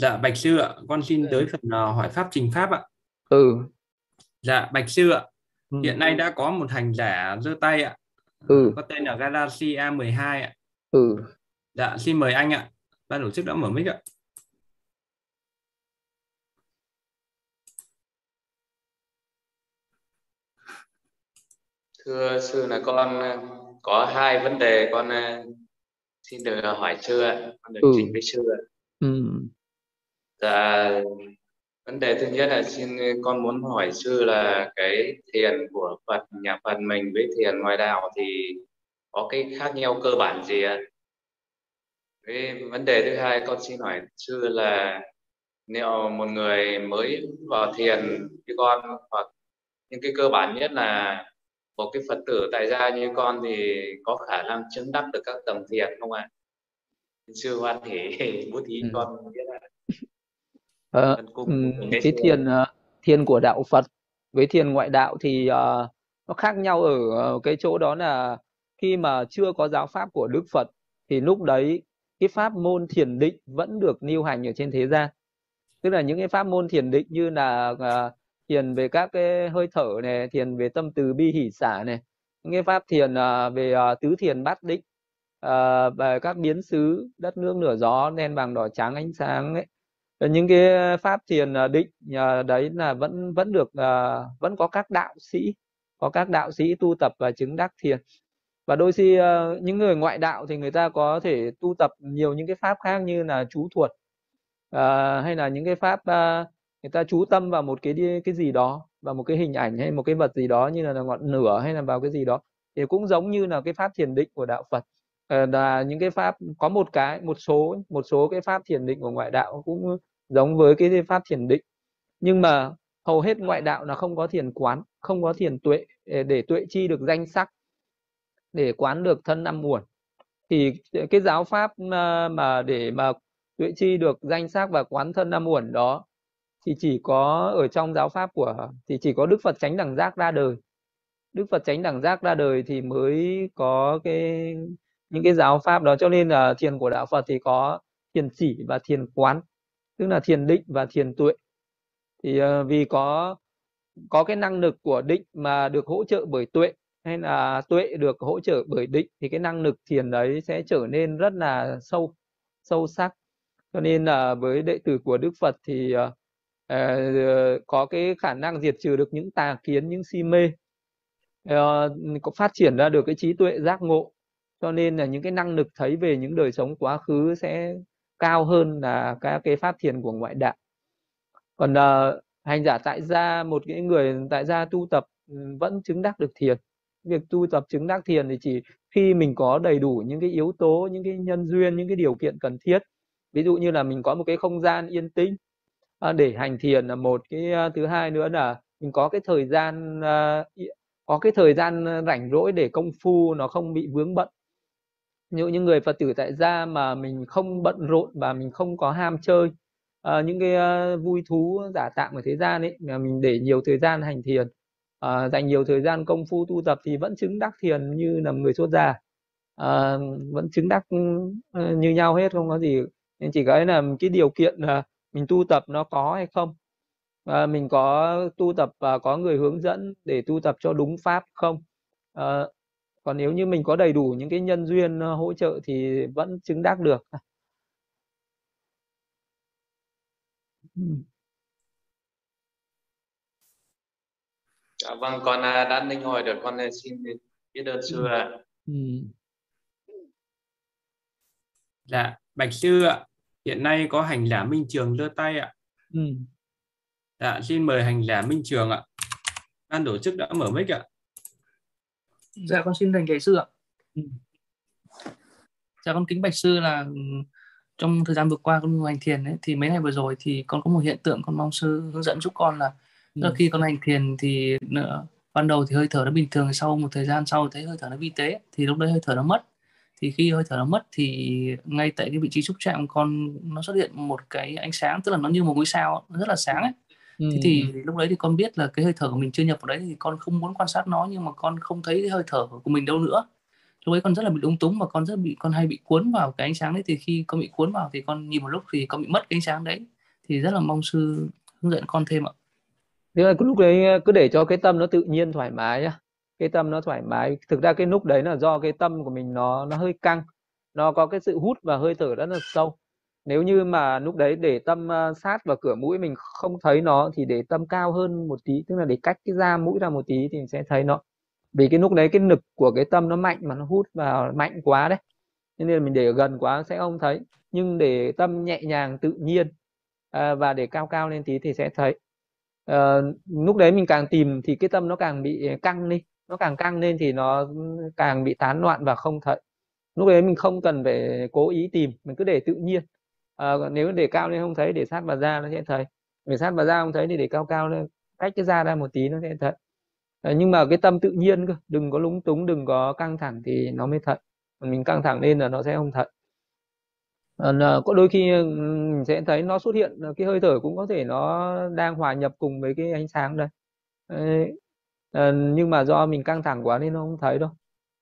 Dạ Bạch sư ạ, con xin tới phần ờ, hỏi pháp trình pháp ạ. ừ Dạ Bạch sư ạ, ừ hiện nay đã có một hành giả giơ tay ạ. ừ Có tên là Galaxy A12 ạ. ừ Dạ xin mời anh ạ. Ban tổ chức đã mở mic ạ. Thưa sư là con ờ, có hai vấn đề con ờ, xin được hỏi sư ạ, con được Ừ. trình với sư ạ. ừ Dạ, vấn đề thứ nhất là xin con muốn hỏi sư là cái thiền của Phật nhà Phật mình với thiền ngoại đạo thì có cái khác nhau cơ bản gì ạ? Cái vấn đề thứ hai con xin hỏi sư là liệu một người mới vào thiền như con hoặc những cái cơ bản nhất là một cái Phật tử tại gia như con thì có khả năng chứng đắc được các tầng thiền không ạ? Sư hoan hỷ bút ý Ừ. con biết Ờ, ừm, cái thiền ờ, thiền của đạo Phật với thiền ngoại đạo thì ờ, nó khác nhau ở ờ, cái chỗ đó là khi mà chưa có giáo pháp của Đức Phật thì lúc đấy cái pháp môn thiền định vẫn được lưu hành ở trên thế gian. Tức là những cái pháp môn thiền định như là ờ, thiền về các cái hơi thở này thiền về tâm từ bi hỷ xả này những cái pháp thiền ờ, về ờ, tứ thiền bát định ờ, về các biến xứ đất nước lửa gió đen vàng đỏ trắng ánh sáng ấy Ờ, những cái ờ, pháp thiền ờ, định đấy là vẫn vẫn được vẫn có các đạo sĩ, có các đạo sĩ tu tập và chứng đắc thiền. Và đôi khi những người ngoại đạo thì người ta có thể tu tập nhiều những cái pháp khác như là chú thuật hay là những cái pháp người ta chú tâm vào một cái cái gì đó, vào một cái hình ảnh hay một cái vật gì đó như là ngọn lửa hay là vào cái gì đó, thì cũng giống như là cái pháp thiền định của đạo Phật. Là những cái pháp, có một cái, một số một số cái pháp thiền định của ngoại đạo cũng giống với cái pháp thiền định. Nhưng mà hầu hết ngoại đạo là không có thiền quán không có thiền tuệ để, tuệ chi được danh sắc để quán được thân năm uẩn. Thì cái giáo pháp mà, mà để mà tuệ chi được danh sắc và quán thân năm uẩn đó thì chỉ có ở trong giáo pháp của thì chỉ có Đức Phật Chánh Đẳng Giác ra đời. Đức Phật Chánh Đẳng Giác ra đời thì mới có cái những cái giáo pháp đó. Cho nên là thiền của đạo Phật thì có thiền chỉ và thiền quán tức là thiền định và thiền tuệ. Thì uh, vì có có cái năng lực của định mà được hỗ trợ bởi tuệ hay là tuệ được hỗ trợ bởi định thì cái năng lực thiền đấy sẽ trở nên rất là sâu sâu sắc. Cho nên là với đệ tử của Đức Phật thì uh, uh, có cái khả năng diệt trừ được những tà kiến những si mê. Ờ, có phát triển ra được cái trí tuệ giác ngộ. Cho nên là những cái năng lực thấy về những đời sống quá khứ sẽ cao hơn là các cái pháp thiền của ngoại đạo. Còn uh, hành giả tại gia một cái người tại gia tu tập ừ, vẫn chứng đắc được thiền. Việc tu tập chứng đắc thiền thì chỉ khi mình có đầy đủ những cái yếu tố những cái nhân duyên những cái điều kiện cần thiết. Ví dụ như là mình có một cái không gian yên tĩnh uh, để hành thiền là một cái uh, thứ hai nữa là mình có cái thời gian uh, có cái thời gian rảnh rỗi để công phu nó không bị vướng bận như những người Phật tử tại gia mà mình không bận rộn và mình không có ham chơi ờ, những cái uh, vui thú giả tạm ở thế gian ấy mà mình để nhiều thời gian hành thiền ờ, dành nhiều thời gian công phu tu tập thì vẫn chứng đắc thiền như là người xuất gia. Ờ, vẫn chứng đắc ừ, ờ, như nhau hết không có gì. Nên chỉ cái là cái điều kiện là mình tu tập nó có hay không Ờ, mình có tu tập và có người hướng dẫn để tu tập cho đúng pháp không Ờ, còn nếu như mình có đầy đủ những cái nhân duyên ờ, hỗ trợ thì vẫn chứng đắc được. Dạ vâng, con à, đã ninh hồi được, con à, xin biết ơn sư ạ. Ừ. Dạ Bạch sư ạ, hiện nay có hành giả Minh Trường giơ tay ạ. Ừ. Dạ xin mời hành giả Minh Trường ạ. Ban tổ chức đã mở mic ạ. Dạ con xin thành lễ sư ạ. Ừ. Dạ con kính bạch sư là ừ, trong thời gian vừa qua con hành thiền ấy, thì mấy ngày vừa rồi thì con có một hiện tượng con mong sư hướng dẫn giúp con là Ừ. khi con hành thiền thì nữa, ban đầu thì hơi thở nó bình thường sau một thời gian sau thấy hơi thở nó vi tế thì lúc đấy hơi thở nó mất thì khi hơi thở nó mất thì ngay tại cái vị trí xúc chạm con nó xuất hiện một cái ánh sáng tức là nó như một ngôi sao nó rất là sáng ấy Ừ. thế thì lúc đấy thì con biết là cái hơi thở của mình chưa nhập vào đấy thì con không muốn quan sát nó nhưng mà con không thấy cái hơi thở của mình đâu nữa. Lúc ấy con rất là bị lung túng và con rất bị con hay bị cuốn vào cái ánh sáng đấy. Thì khi con bị cuốn vào thì con nhìn một lúc thì con bị mất cái ánh sáng đấy. Thì rất là mong sư hướng dẫn con thêm ạ. Thế là lúc đấy cứ để cho cái tâm nó tự nhiên thoải mái nhá. Cái tâm nó thoải mái. Thực ra cái lúc đấy là do cái tâm của mình nó nó hơi căng. Nó có cái sự hút và hơi thở rất là sâu nếu như mà lúc đấy để tâm uh, sát vào cửa mũi mình không thấy nó thì để tâm cao hơn một tí tức là để cách cái da mũi ra một tí thì mình sẽ thấy nó. Vì cái lúc đấy cái nực của cái tâm nó mạnh mà nó hút vào mạnh quá đấy. Nên là mình để gần quá sẽ không thấy. Nhưng để tâm nhẹ nhàng tự nhiên ờ, và để cao cao lên tí thì sẽ thấy. À, lúc đấy mình càng tìm thì cái tâm nó càng bị căng đi. Nó càng căng lên thì nó ừ, càng bị tán loạn và không thấy. Lúc đấy mình không cần phải cố ý tìm mình cứ để tự nhiên à, nếu để cao lên không thấy để sát vào da nó sẽ thấy. Để sát vào da không thấy thì để cao cao lên cách cái da ra một tí nó sẽ thấy. À, nhưng mà cái tâm tự nhiên cơ đừng có lúng túng đừng có căng thẳng thì nó mới thật còn mình căng thẳng lên là nó sẽ không thật ờ, à, có đôi khi ừ, mình sẽ thấy nó xuất hiện cái hơi thở cũng có thể nó đang hòa nhập cùng với cái ánh sáng đây. À, nhưng mà do mình căng thẳng quá nên nó không thấy đâu.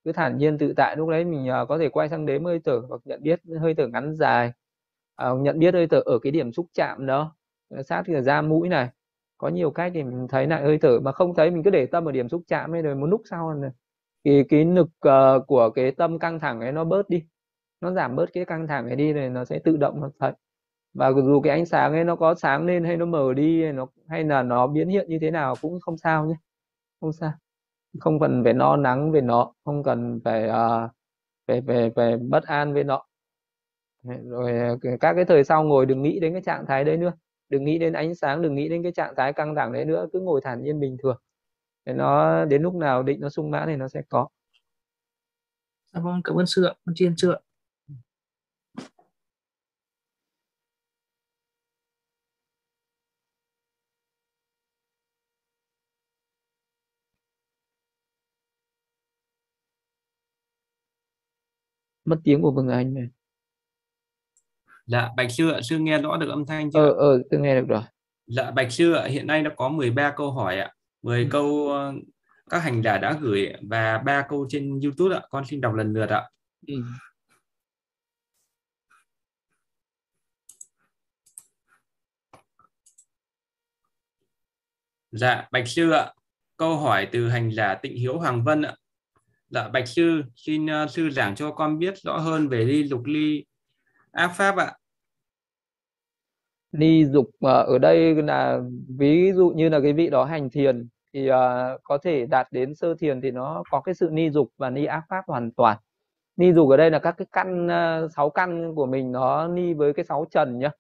Cứ thản nhiên tự tại lúc đấy mình có thể quay sang đếm hơi thở hoặc nhận biết hơi thở ngắn dài à, nhận biết hơi thở ở cái điểm xúc chạm đó. Ờ, sát cái da mũi này. Có nhiều cách thì mình thấy lại hơi thở mà không thấy mình cứ để tâm ở điểm xúc chạm ấy rồi một lúc sau này thì cái nực uh, của cái tâm căng thẳng ấy nó bớt đi. Nó giảm bớt cái căng thẳng ấy đi rồi nó sẽ tự động nó thấy. Và dù cái ánh sáng ấy nó có sáng lên hay nó mờ đi hay nó hay là nó biến hiện như thế nào cũng không sao nhé. Không sao. Không cần phải no nắng về nó không cần phải uh, về về về bất an về nó rồi các cái thời sau ngồi đừng nghĩ đến cái trạng thái đấy nữa. Đừng nghĩ đến ánh sáng đừng nghĩ đến cái trạng thái căng thẳng đấy nữa cứ ngồi thản nhiên bình thường. Để nó đến lúc nào định nó sung mãn thì nó sẽ có. Dạ vâng cảm ơn sư ạ con chiên sư ạ? Mất tiếng của Vương Anh này. Dạ, Bạch Sư ạ, Sư nghe rõ được âm thanh chưa? Ờ, ờ, tôi nghe được rồi. Dạ, Bạch Sư ạ, hiện nay đã có 13 câu hỏi ạ. 10 ừ. câu ờ, các hành giả đã gửi và ba câu trên YouTube ạ. Con xin đọc lần lượt ạ. Ừ. Dạ, Bạch Sư ạ. Câu hỏi từ hành giả Tịnh Hiếu Hoàng Vân ạ. Dạ Bạch sư, xin uh, sư giảng cho con biết rõ hơn về ly dục ly ác pháp ạ. Ni dục ờ, ở đây là ví dụ như là cái vị đó hành thiền thì uh, có thể đạt đến sơ thiền thì nó có cái sự ni dục và ni ác pháp hoàn toàn. Ni dục ở đây là các cái căn uh, sáu căn của mình nó ni với cái sáu trần nhá.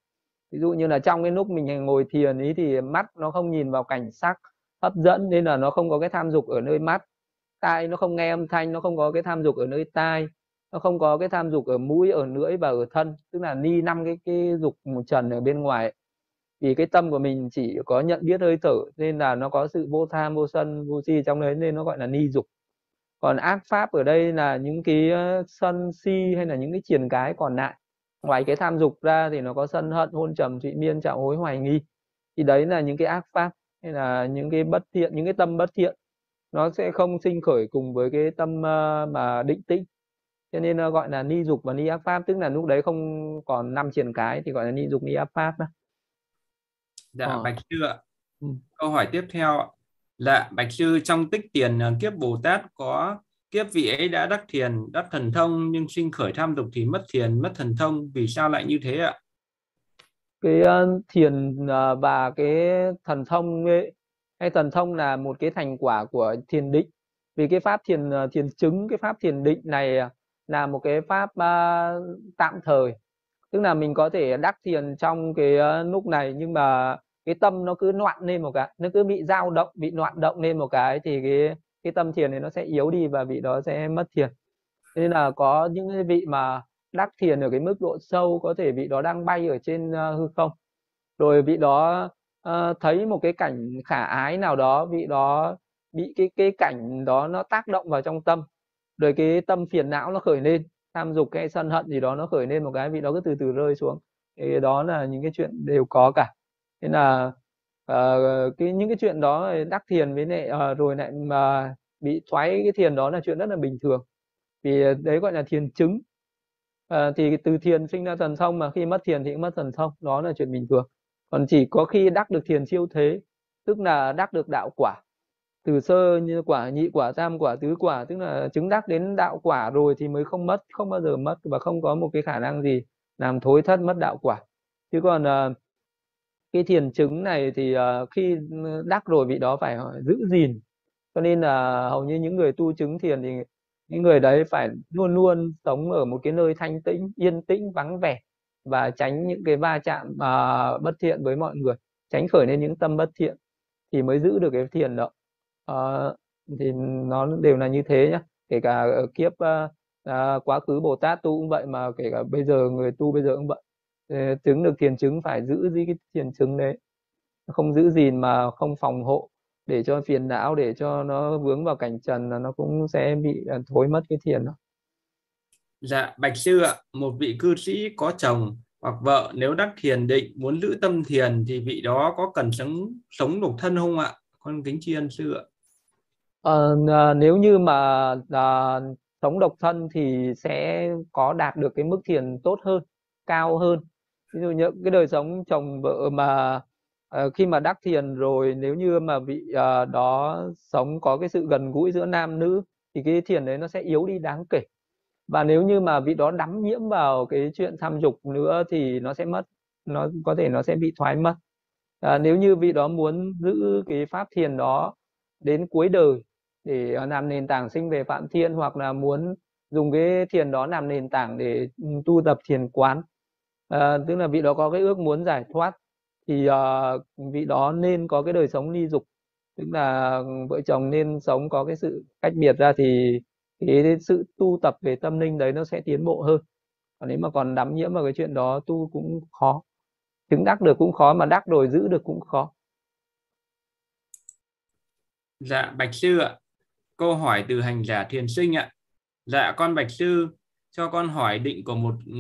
Ví dụ như là trong cái lúc mình ngồi thiền ý thì mắt nó không nhìn vào cảnh sắc hấp dẫn nên là nó không có cái tham dục ở nơi mắt tai nó không nghe âm thanh nó không có cái tham dục ở nơi tai nó không có cái tham dục ở mũi, ở lưỡi và ở thân, tức là ni năm cái cái dục một trần ở bên ngoài vì cái tâm của mình chỉ có nhận biết hơi thở, nên là nó có sự vô tham, vô sân, vô si trong đấy, nên nó gọi là ni dục. Còn ác pháp ở đây là những cái sân, si hay là những cái triền cái còn lại. Ngoài cái tham dục ra thì nó có sân hận, hôn trầm trụy miên, trạo hối, hoài nghi. Thì đấy là những cái ác pháp, hay là những cái bất thiện, những cái tâm bất thiện. Nó sẽ không sinh khởi cùng với cái tâm mà định tĩnh cho nên nó gọi là ni dục và ni ác pháp tức là lúc đấy không còn năm triển cái thì gọi là ni dục ni ác pháp đó. Dạ ờ. bạch sư ạ. Ừ. Câu hỏi tiếp theo là bạch sư trong tích tiền ờ, kiếp Bồ Tát có kiếp vị ấy đã đắc thiền, đắc thần thông nhưng sinh khởi tham dục thì mất thiền, mất thần thông, vì sao lại như thế ạ? Cái uh, thiền uh, và cái thần thông ấy, hay thần thông là một cái thành quả của thiền định vì cái pháp thiền ờ, thiền chứng cái pháp thiền định này ờ, là một cái pháp uh, tạm thời. Tức là mình có thể đắc thiền trong cái uh, lúc này nhưng mà cái tâm nó cứ loạn lên một cái nó cứ bị dao động bị loạn động lên một cái thì cái cái tâm thiền này nó sẽ yếu đi và vị đó sẽ mất thiền. Nên là có những vị mà đắc thiền ở cái mức độ sâu có thể vị đó đang bay ở trên uh, hư không. Rồi vị đó uh, thấy một cái cảnh khả ái nào đó vị đó bị cái cái cảnh đó nó tác động vào trong tâm rồi cái tâm phiền não nó khởi lên tham dục hay sân hận gì đó nó khởi lên một cái vị đó cứ từ từ rơi xuống. Thì đó là những cái chuyện đều có cả. Nên là uh, cái những cái chuyện đó đắc thiền với lại uh, rồi lại mà bị thoái cái thiền đó là chuyện rất là bình thường. Vì đấy gọi là thiền chứng. À, thì từ thiền sinh ra thần thông mà khi mất thiền thì cũng mất thần thông đó là chuyện bình thường. Còn chỉ có khi đắc được thiền siêu thế tức là đắc được đạo quả từ sơ như quả nhị quả tam quả tứ quả tức là chứng đắc đến đạo quả rồi thì mới không mất không bao giờ mất và không có một cái khả năng gì làm thối thất mất đạo quả. Chứ còn uh, cái thiền chứng này thì uh, khi đắc rồi vị đó phải giữ gìn. Cho nên là hầu như những người tu chứng thiền thì những người đấy phải luôn luôn sống ở một cái nơi thanh tĩnh yên tĩnh vắng vẻ và tránh những cái va chạm uh, bất thiện với mọi người tránh khởi lên những tâm bất thiện thì mới giữ được cái thiền đó uh, thì nó đều là như thế nhá. Kể cả ở kiếp uh, à, quá khứ bồ tát tu cũng vậy mà kể cả bây giờ người tu bây giờ cũng vậy. Ờ, chứng được thiền chứng phải giữ gì cái thiền chứng đấy. Không giữ gìn mà không phòng hộ để cho phiền não để cho nó vướng vào cảnh trần là nó cũng sẽ bị à, thối mất cái thiền đó. Dạ bạch sư ạ một vị cư sĩ có chồng hoặc vợ nếu đắc thiền định muốn giữ tâm thiền thì vị đó có cần sống sống độc thân không ạ? Con kính tri ân sư ạ à, nếu như mà à, sống độc thân thì sẽ có đạt được cái mức thiền tốt hơn cao hơn. Ví dụ như cái đời sống chồng vợ mà uh, khi mà đắc thiền rồi nếu như mà vị uh, đó sống có cái sự gần gũi giữa nam nữ thì cái thiền đấy nó sẽ yếu đi đáng kể. Và nếu như mà vị đó đắm nhiễm vào cái chuyện tham dục nữa thì nó sẽ mất nó có thể nó sẽ bị thoái mất. À, nếu như vị đó muốn giữ cái pháp thiền đó đến cuối đời để à, làm nền tảng sinh về phạm thiên hoặc là muốn dùng cái thiền đó làm nền tảng để ừ, tu tập thiền quán. À, tức là vị đó có cái ước muốn giải thoát thì uh, vị đó nên có cái đời sống ly dục. Tức là vợ chồng nên sống có cái sự cách biệt ra thì cái sự tu tập về tâm linh đấy nó sẽ tiến bộ hơn. Còn nếu mà còn đắm nhiễm vào cái chuyện đó tu cũng khó. Chứng đắc được cũng khó mà đắc rồi giữ được cũng khó dạ bạch sư ạ câu hỏi từ hành giả thiền sinh ạ dạ con bạch sư cho con hỏi định của một ừ,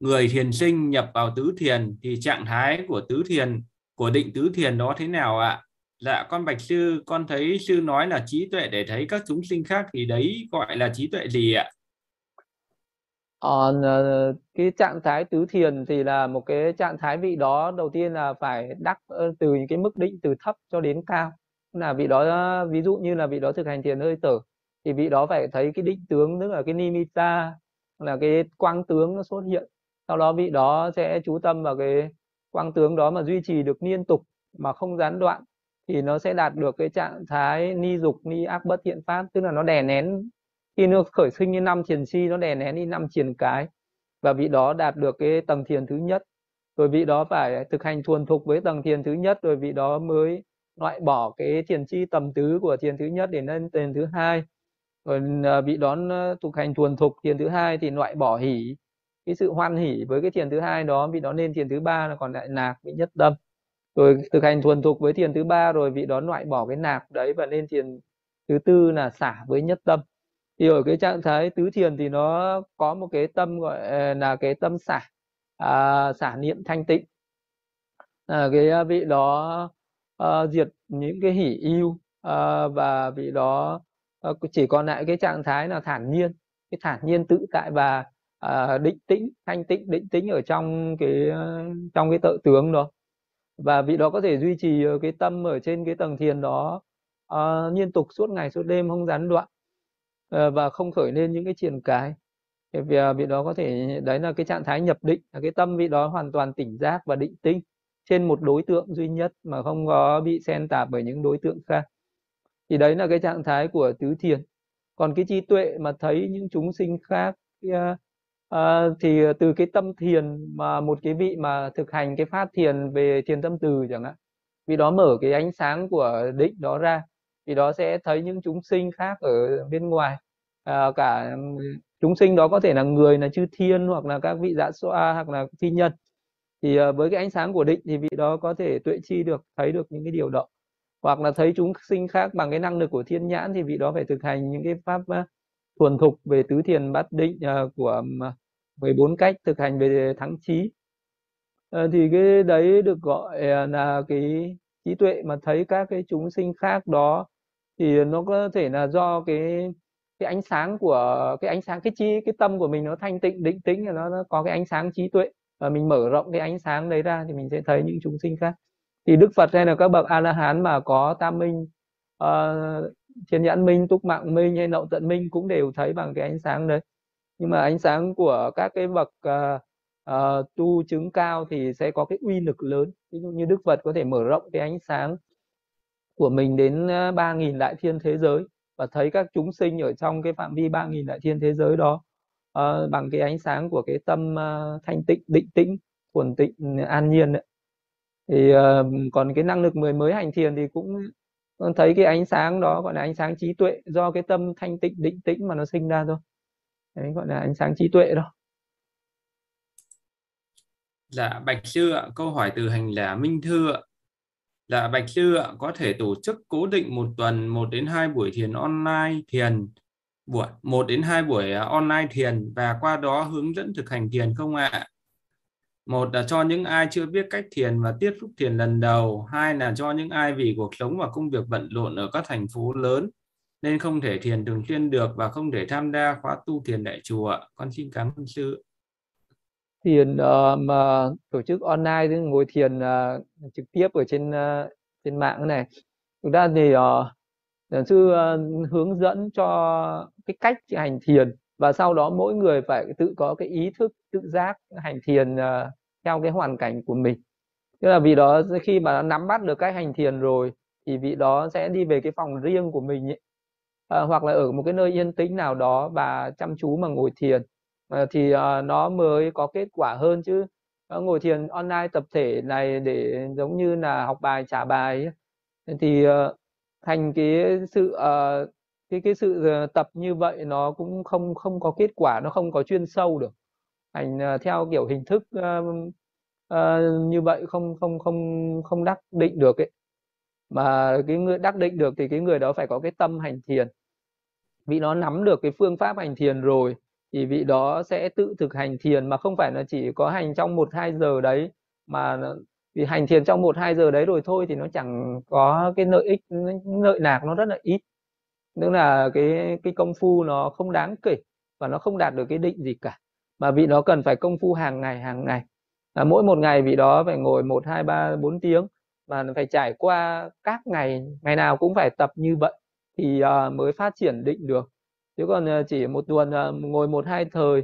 người thiền sinh nhập vào tứ thiền thì trạng thái của tứ thiền của định tứ thiền đó thế nào ạ? Dạ con bạch sư con thấy sư nói là trí tuệ để thấy các chúng sinh khác thì đấy gọi là trí tuệ gì ạ? Còn ờ, cái trạng thái tứ thiền thì là một cái trạng thái vị đó đầu tiên là phải đắc từ những cái mức định từ thấp cho đến cao. Là vị đó, ví dụ như là vị đó thực hành thiền hơi thở, thì vị đó phải thấy cái định tướng, tức là cái nimitta là cái quang tướng nó xuất hiện. Sau đó vị đó sẽ chú tâm vào cái quang tướng đó mà duy trì được liên tục mà không gián đoạn, thì nó sẽ đạt được cái trạng thái ni dục, ni ác bất thiện pháp. Tức là nó đè nén, khi nó khởi sinh như năm thiền si, nó đè nén đi năm thiền cái, và vị đó đạt được cái tầng thiền thứ nhất. Rồi vị đó phải thực hành thuần thục với tầng thiền thứ nhất, rồi vị đó mới loại bỏ cái thiền chi tầm tứ của thiền thứ nhất để lên thiền thứ hai. Rồi ờ, bị đón ờ, thực hành thuần thục thiền thứ hai thì loại bỏ hỉ cái sự hoan hỉ với cái thiền thứ hai đó vị đó nên thiền thứ ba là còn lại nạc bị nhất tâm. Rồi thực hành thuần thục với thiền thứ ba rồi vị đó loại bỏ cái nạc đấy và nên thiền thứ tư là xả với nhất tâm. Thì ở cái trạng thái tứ thiền thì nó có một cái tâm gọi ờ, là cái tâm xả à, xả niệm thanh tịnh. À, cái vị đó uh, diệt những cái hỉ yêu uh, ờ, và vị đó uh, chỉ còn lại cái trạng thái là thản nhiên cái thản nhiên tự tại và uh, định tĩnh thanh tịnh định tĩnh ở trong cái trong cái tự tướng đó. Và vị đó có thể duy trì cái tâm ở trên cái tầng thiền đó uh, liên tục suốt ngày suốt đêm không gián đoạn uh, và không khởi lên những cái triển cái. Vì vị đó có thể đấy là cái trạng thái nhập định là cái tâm vị đó hoàn toàn tỉnh giác và định tĩnh trên một đối tượng duy nhất mà không có bị xen tạp bởi những đối tượng khác. Thì đấy là cái trạng thái của tứ thiền. Còn cái trí tuệ mà thấy những chúng sinh khác uh, thì từ cái tâm thiền mà một cái vị mà thực hành cái phát thiền về thiền tâm từ chẳng hạn vì đó mở cái ánh sáng của định đó ra vì đó sẽ thấy những chúng sinh khác ở bên ngoài. À, cả chúng sinh đó có thể là người là chư thiên hoặc là các vị dạ xoa hoặc là phi nhân thì ờ, với cái ánh sáng của định thì vị đó có thể tuệ chi được thấy được những cái điều đó. Hoặc là thấy chúng sinh khác bằng cái năng lực của thiên nhãn thì vị đó phải thực hành những cái pháp thuần thục về tứ thiền bát định ờ, của 14 ờ, cách thực hành về thắng trí. Thì cái đấy được gọi là cái trí tuệ mà thấy các cái chúng sinh khác đó thì nó có thể là do cái cái ánh sáng của cái ánh sáng cái chi cái tâm của mình nó thanh tịnh định tĩnh nó, nó có cái ánh sáng trí tuệ và mình mở rộng cái ánh sáng đấy ra thì mình sẽ thấy những chúng sinh khác. Thì đức phật hay là các bậc a la hán mà có tam minh uh, thiên nhãn minh túc mạng minh hay nậu tận minh cũng đều thấy bằng cái ánh sáng đấy. Nhưng mà ánh sáng của các cái bậc uh, uh, tu chứng cao thì sẽ có cái uy lực lớn. Ví dụ như đức phật có thể mở rộng cái ánh sáng của mình đến ba nghìn đại thiên thế giới và thấy các chúng sinh ở trong cái phạm vi ba nghìn đại thiên thế giới đó uh, bằng cái ánh sáng của cái tâm uh, thanh tịnh định tĩnh thuần tịnh an nhiên đấy. thì uh, còn cái năng lực mới mới hành thiền thì cũng thấy cái ánh sáng đó gọi là ánh sáng trí tuệ do cái tâm thanh tịnh định tĩnh mà nó sinh ra thôi đấy gọi là ánh sáng trí tuệ đó Dạ, Bạch Sư ạ, câu hỏi từ hành là Minh Thư ạ. Dạ, Bạch Sư ạ, có thể tổ chức cố định một tuần một đến hai buổi thiền online thiền buổi một đến hai buổi à, online thiền và qua đó hướng dẫn thực hành thiền không ạ? Một là cho những ai chưa biết cách thiền và tiếp xúc thiền lần đầu, hai là cho những ai vì cuộc sống và công việc bận rộn ở các thành phố lớn nên không thể thiền thường xuyên được và không thể tham gia khóa tu thiền đại chùa. Con xin cảm ơn sư thiền uh, mà tổ chức online thì ngồi thiền uh, trực tiếp ở trên uh, trên mạng này thực ra thì uh, sư ờ, hướng dẫn cho cái cách hành thiền và sau đó mỗi người phải tự có cái ý thức tự giác hành thiền ờ, theo cái hoàn cảnh của mình tức là vì đó khi mà nắm bắt được cách hành thiền rồi thì vị đó sẽ đi về cái phòng riêng của mình ấy. À, hoặc là ở một cái nơi yên tĩnh nào đó và chăm chú mà ngồi thiền à, thì à, nó mới có kết quả hơn chứ à, ngồi thiền online tập thể này để giống như là học bài trả bài ấy. thì à, thành cái sự uh, cái cái sự ờ, tập như vậy nó cũng không không có kết quả nó không có chuyên sâu được. Thành uh, theo kiểu hình thức uh, uh, như vậy không không không không đắc định được ấy. Mà cái người đắc định được thì cái người đó phải có cái tâm hành thiền. Vì nó nắm được cái phương pháp hành thiền rồi thì vị đó sẽ tự thực hành thiền mà không phải là chỉ có hành trong một hai giờ đấy mà vì hành thiền trong một hai giờ đấy rồi thôi thì nó chẳng có cái lợi ích lợi lạc nó rất là ít. Tức là cái cái công phu nó không đáng kể và nó không đạt được cái định gì cả. Mà vị đó cần phải công phu hàng ngày hàng ngày. À, mỗi một ngày vị đó phải ngồi một hai ba bốn tiếng và phải trải qua các ngày ngày nào cũng phải tập như vậy thì uh, mới phát triển định được. Chứ còn uh, chỉ một tuần uh, ngồi một hai thời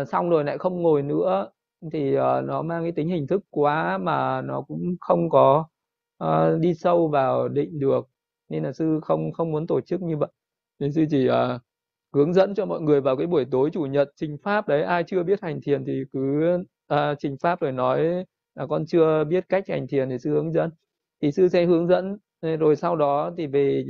uh, xong rồi lại không ngồi nữa thì uh, nó mang cái tính hình thức quá mà nó cũng không có uh, đi sâu vào định được nên là sư không không muốn tổ chức như vậy. Nên sư chỉ uh, hướng dẫn cho mọi người vào cái buổi tối chủ nhật trình pháp đấy. Ai chưa biết hành thiền thì cứ uh, trình pháp rồi nói là con chưa biết cách hành thiền thì sư hướng dẫn. Thì sư sẽ hướng dẫn rồi sau đó thì về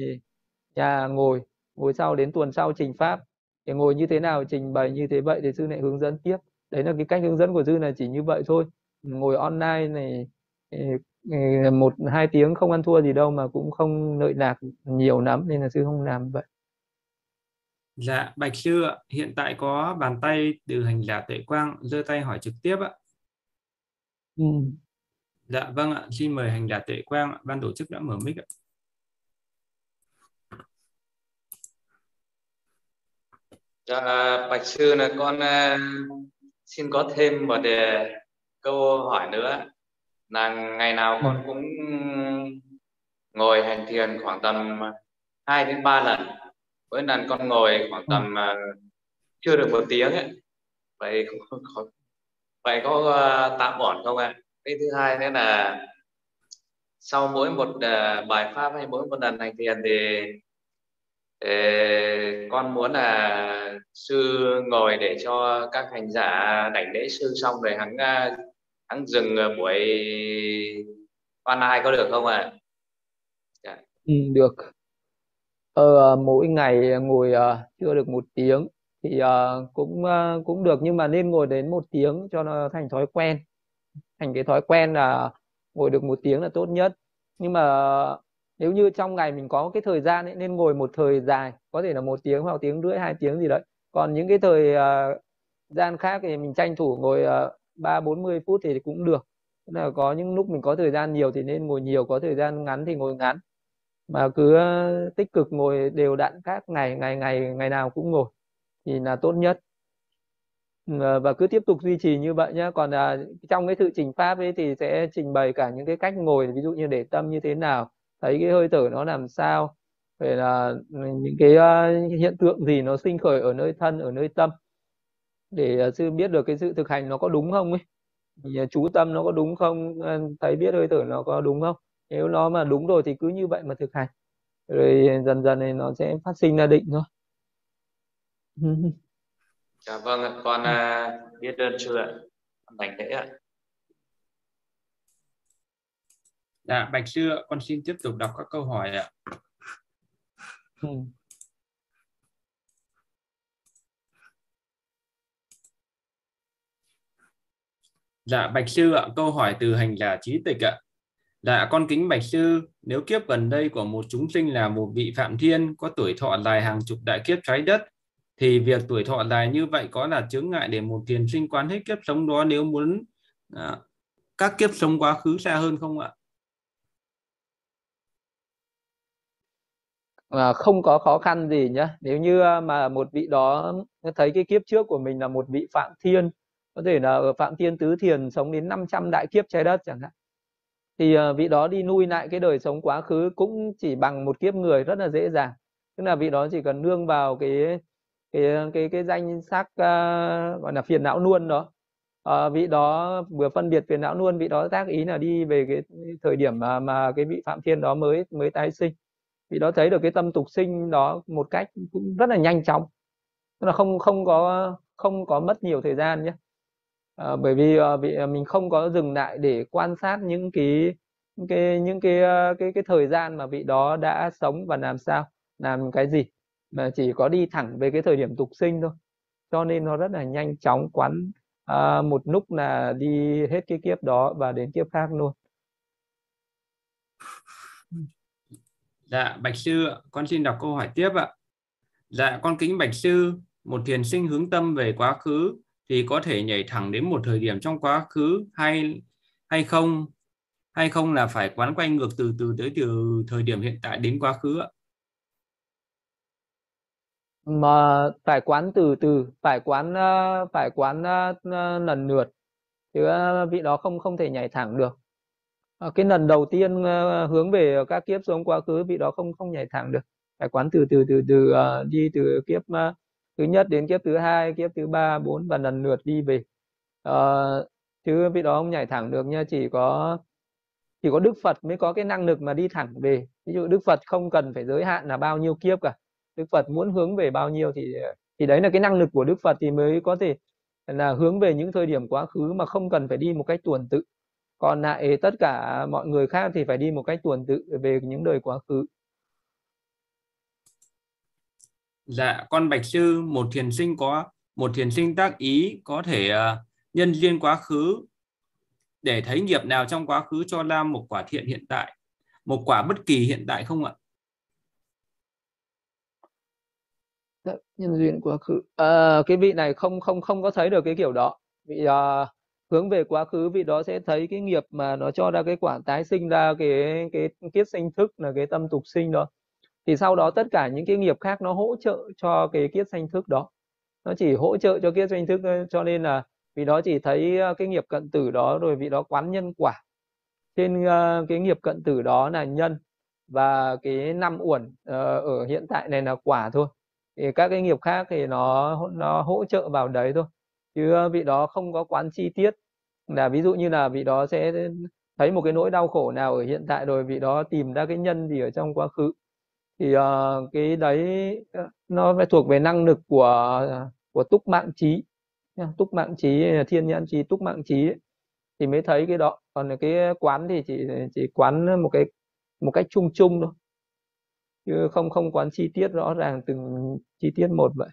nhà ngồi ngồi sau đến tuần sau trình pháp. Để ngồi như thế nào trình bày như thế vậy thì sư lại hướng dẫn tiếp đấy là cái cách hướng dẫn của sư là chỉ như vậy thôi ngồi online này một hai tiếng không ăn thua gì đâu mà cũng không lợi lạc nhiều lắm nên là sư không làm vậy Dạ, Bạch Sư ạ, hiện tại có bàn tay từ hành giả tuệ quang giơ tay hỏi trực tiếp ạ. Ừ. Dạ vâng ạ, xin mời hành giả tuệ quang, ban tổ chức đã mở mic ạ. Dạ, Bạch Sư là con uh, xin có thêm một đề, câu hỏi nữa. Là ngày nào con ừ. cũng ngồi hành thiền khoảng tầm 2 đến 3 lần. Mỗi lần con ngồi khoảng tầm uh, chưa được một tiếng ấy. Vậy vậy có uh, tạm ổn không ạ? Cái thứ hai nữa là sau mỗi một bài pháp hay mỗi một lần hành thiền thì con muốn là sư ngồi để cho các hành giả đảnh lễ sư xong rồi hắn à, hắn dừng buổi online có được không ạ? À? Ừ, được. Ờ, à, mỗi ngày ngồi uh, chưa được một tiếng thì uh, cũng uh, cũng được nhưng mà nên ngồi đến một tiếng cho nó thành thói quen. Thành cái thói quen là ngồi được một tiếng là tốt nhất. Nhưng mà nếu như trong ngày mình có cái thời gian ấy, nên ngồi một thời dài có thể là một tiếng hoặc tiếng rưỡi hai tiếng gì đấy. Còn những cái thời uh, gian khác thì mình tranh thủ ngồi ờ, ba bốn mươi phút thì cũng được. Tức là có những lúc mình có thời gian nhiều thì nên ngồi nhiều có thời gian ngắn thì ngồi ngắn. Mà cứ ờ, tích cực ngồi đều đặn các ngày ngày ngày ngày nào cũng ngồi thì là tốt nhất. Và cứ tiếp tục duy trì như vậy nhé còn à, trong cái tự trình pháp ấy thì sẽ trình bày cả những cái cách ngồi ví dụ như để tâm như thế nào thấy cái hơi thở nó làm sao? Về là những cái uh, hiện tượng gì nó sinh khởi ở nơi thân ở nơi tâm? Để uh, sư biết được cái sự thực hành nó có đúng không ấy? Thì, uh, chú tâm nó có đúng không? Thấy biết hơi thở nó có đúng không? Nếu nó mà đúng rồi thì cứ như vậy mà thực hành. Rồi dần dần này nó sẽ phát sinh ra định thôi. Dạ vâng ạ. Con uh, biết ơn sư ạ. Thành lễ ạ dạ bạch sư con xin tiếp tục đọc các câu hỏi ạ ừ. Dạ Bạch Sư ạ, câu hỏi từ hành giả trí tịch ạ. Dạ con kính Bạch Sư, nếu kiếp gần đây của một chúng sinh là một vị Phạm Thiên có tuổi thọ dài hàng chục đại kiếp trái đất, thì việc tuổi thọ dài như vậy có là chướng ngại để một thiền sinh quán hết kiếp sống đó nếu muốn à, các kiếp sống quá khứ xa hơn không ạ? À, không có khó khăn gì nhá. Nếu như à, mà một vị đó thấy cái kiếp trước của mình là một vị Phạm Thiên, có thể là ở Phạm Thiên Tứ Thiền sống đến 500 đại kiếp trái đất chẳng hạn thì ờ, vị đó đi nuôi lại cái đời sống quá khứ cũng chỉ bằng một kiếp người rất là dễ dàng. Tức là vị đó chỉ cần nương vào cái cái cái cái danh sắc uh, à, gọi là phiền não luôn đó. À, vị đó vừa phân biệt phiền não luôn vị đó tác ý là đi về cái thời điểm mà mà cái vị phạm thiên đó mới mới tái sinh vị đó thấy được cái tâm tục sinh đó một cách cũng rất là nhanh chóng. Tức là không không có không có mất nhiều thời gian nhé. À, bởi vì ờ, vì ờ, mình không có dừng lại để quan sát những cái những cái những cái cái cái thời gian mà vị đó đã sống và làm sao làm cái gì. Mà chỉ có đi thẳng về cái thời điểm tục sinh thôi. Cho nên nó rất là nhanh chóng quán à, một lúc là đi hết cái kiếp đó và đến kiếp khác luôn dạ bạch sư con xin đọc câu hỏi tiếp ạ. Dạ con kính bạch sư, một thiền sinh hướng tâm về quá khứ thì có thể nhảy thẳng đến một thời điểm trong quá khứ hay hay không? Hay không là phải quán quay ngược từ từ tới từ thời điểm hiện tại đến quá khứ ạ? mà phải quán từ từ, phải quán ờ, phải quán ờ, ờ, lần lượt. Chứ vị đó không không thể nhảy thẳng được. Ờ, cái lần đầu tiên ờ, hướng về các kiếp sống quá khứ, vị đó không không nhảy thẳng được. Phải quán từ từ từ từ ờ, đi từ kiếp thứ nhất đến kiếp thứ hai, kiếp thứ ba, bốn và lần lượt đi về. Chứ vị đó không nhảy thẳng được nha, chỉ có chỉ có Đức Phật mới có cái năng lực mà đi thẳng về. Ví dụ Đức Phật không cần phải giới hạn là bao nhiêu kiếp cả. Đức Phật muốn hướng về bao nhiêu thì thì đấy là cái năng lực của Đức Phật thì mới có thể là hướng về những thời điểm quá khứ mà không cần phải đi một cách tuần tự còn lại tất cả mọi người khác thì phải đi một cách tuần tự về những đời quá khứ Dạ, con Bạch Sư, một thiền sinh có một thiền sinh tác ý có thể uh, nhân duyên quá khứ để thấy nghiệp nào trong quá khứ cho ra một quả thiện hiện tại, một quả bất kỳ hiện tại không ạ? Dạ, nhân duyên quá khứ. À, cái vị này không không không có thấy được cái kiểu đó. Vị uh, hướng về quá khứ vị đó sẽ thấy cái nghiệp mà nó cho ra cái quả tái sinh ra, cái cái kiết sinh thức là cái tâm tục sinh đó. Thì sau đó tất cả những cái nghiệp khác nó hỗ trợ cho cái kiết sanh thức đó. Nó chỉ hỗ trợ cho kiết sanh thức, cho nên là vì đó chỉ thấy ờ, cái nghiệp cận tử đó, rồi vị đó quán nhân quả. Trên ờ, cái nghiệp cận tử đó là nhân và cái năm uẩn ờ, ở hiện tại này là quả thôi. Thì các cái nghiệp khác thì nó nó hỗ trợ vào đấy thôi chứ ờ, vị đó không có quán chi tiết. Là ví dụ như là vị đó sẽ thấy một cái nỗi đau khổ nào ở hiện tại rồi vị đó tìm ra cái nhân gì ở trong quá khứ. Thì uh, cái đấy ờ, nó phải thuộc về năng lực của của túc mạng trí túc mạng trí thiên nhãn trí túc mạng trí thì mới thấy cái đó. Còn cái quán thì chỉ chỉ quán một cái một cách chung chung thôi. Chứ không không quán chi tiết rõ ràng từng chi tiết một vậy.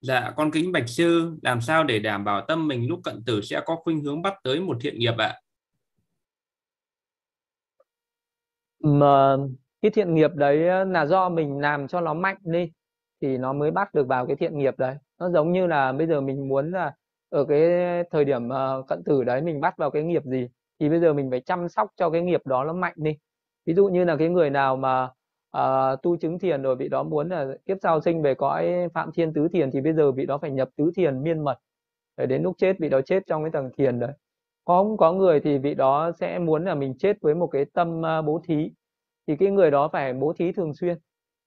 Dạ, con kính bạch sư, làm sao để đảm bảo tâm mình lúc cận tử sẽ có khuynh hướng bắt tới một thiện nghiệp ạ? mà cái thiện nghiệp đấy ờ, là do mình làm cho nó mạnh đi thì nó mới bắt được vào cái thiện nghiệp đấy nó giống như là bây giờ mình muốn là ở cái thời điểm ờ, cận tử đấy mình bắt vào cái nghiệp gì thì bây giờ mình phải chăm sóc cho cái nghiệp đó nó mạnh đi ví dụ như là cái người nào mà uh, tu chứng thiền rồi vị đó muốn là kiếp sau sinh về cõi phạm thiên tứ thiền thì bây giờ vị đó phải nhập tứ thiền miên mật. Để đến lúc chết vị đó chết trong cái tầng thiền đấy. Có có người thì vị đó sẽ muốn là mình chết với một cái tâm uh, bố thí. Thì cái người đó phải bố thí thường xuyên.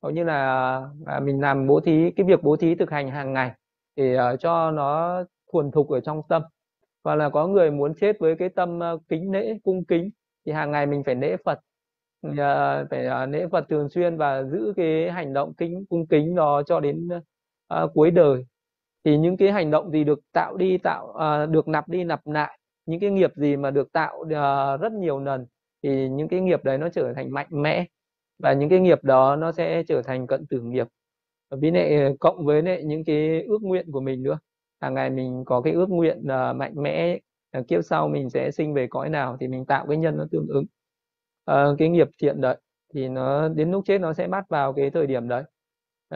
Hầu như là à, mình làm bố thí cái việc bố thí thực hành hàng ngày để uh, cho nó thuần thục ở trong tâm. Và là có người muốn chết với cái tâm uh, kính lễ cung kính thì hàng ngày mình phải lễ Phật. Dạ, phải à, lễ Phật thường xuyên và giữ cái hành động kính cung kính đó cho đến à, cuối đời. Thì những cái hành động gì được tạo đi tạo à, được nạp đi nạp lại những cái nghiệp gì mà được tạo à, rất nhiều lần thì những cái nghiệp đấy nó trở thành mạnh mẽ và những cái nghiệp đó nó sẽ trở thành cận tử nghiệp. Với lại à, cộng với lại những cái ước nguyện của mình nữa. Hàng ngày mình có cái ước nguyện uh, mạnh mẽ uh, kiếp sau mình sẽ sinh về cõi nào thì mình tạo cái nhân nó tương ứng uh, cái nghiệp thiện đấy thì nó đến lúc chết nó sẽ bắt vào cái thời điểm đấy.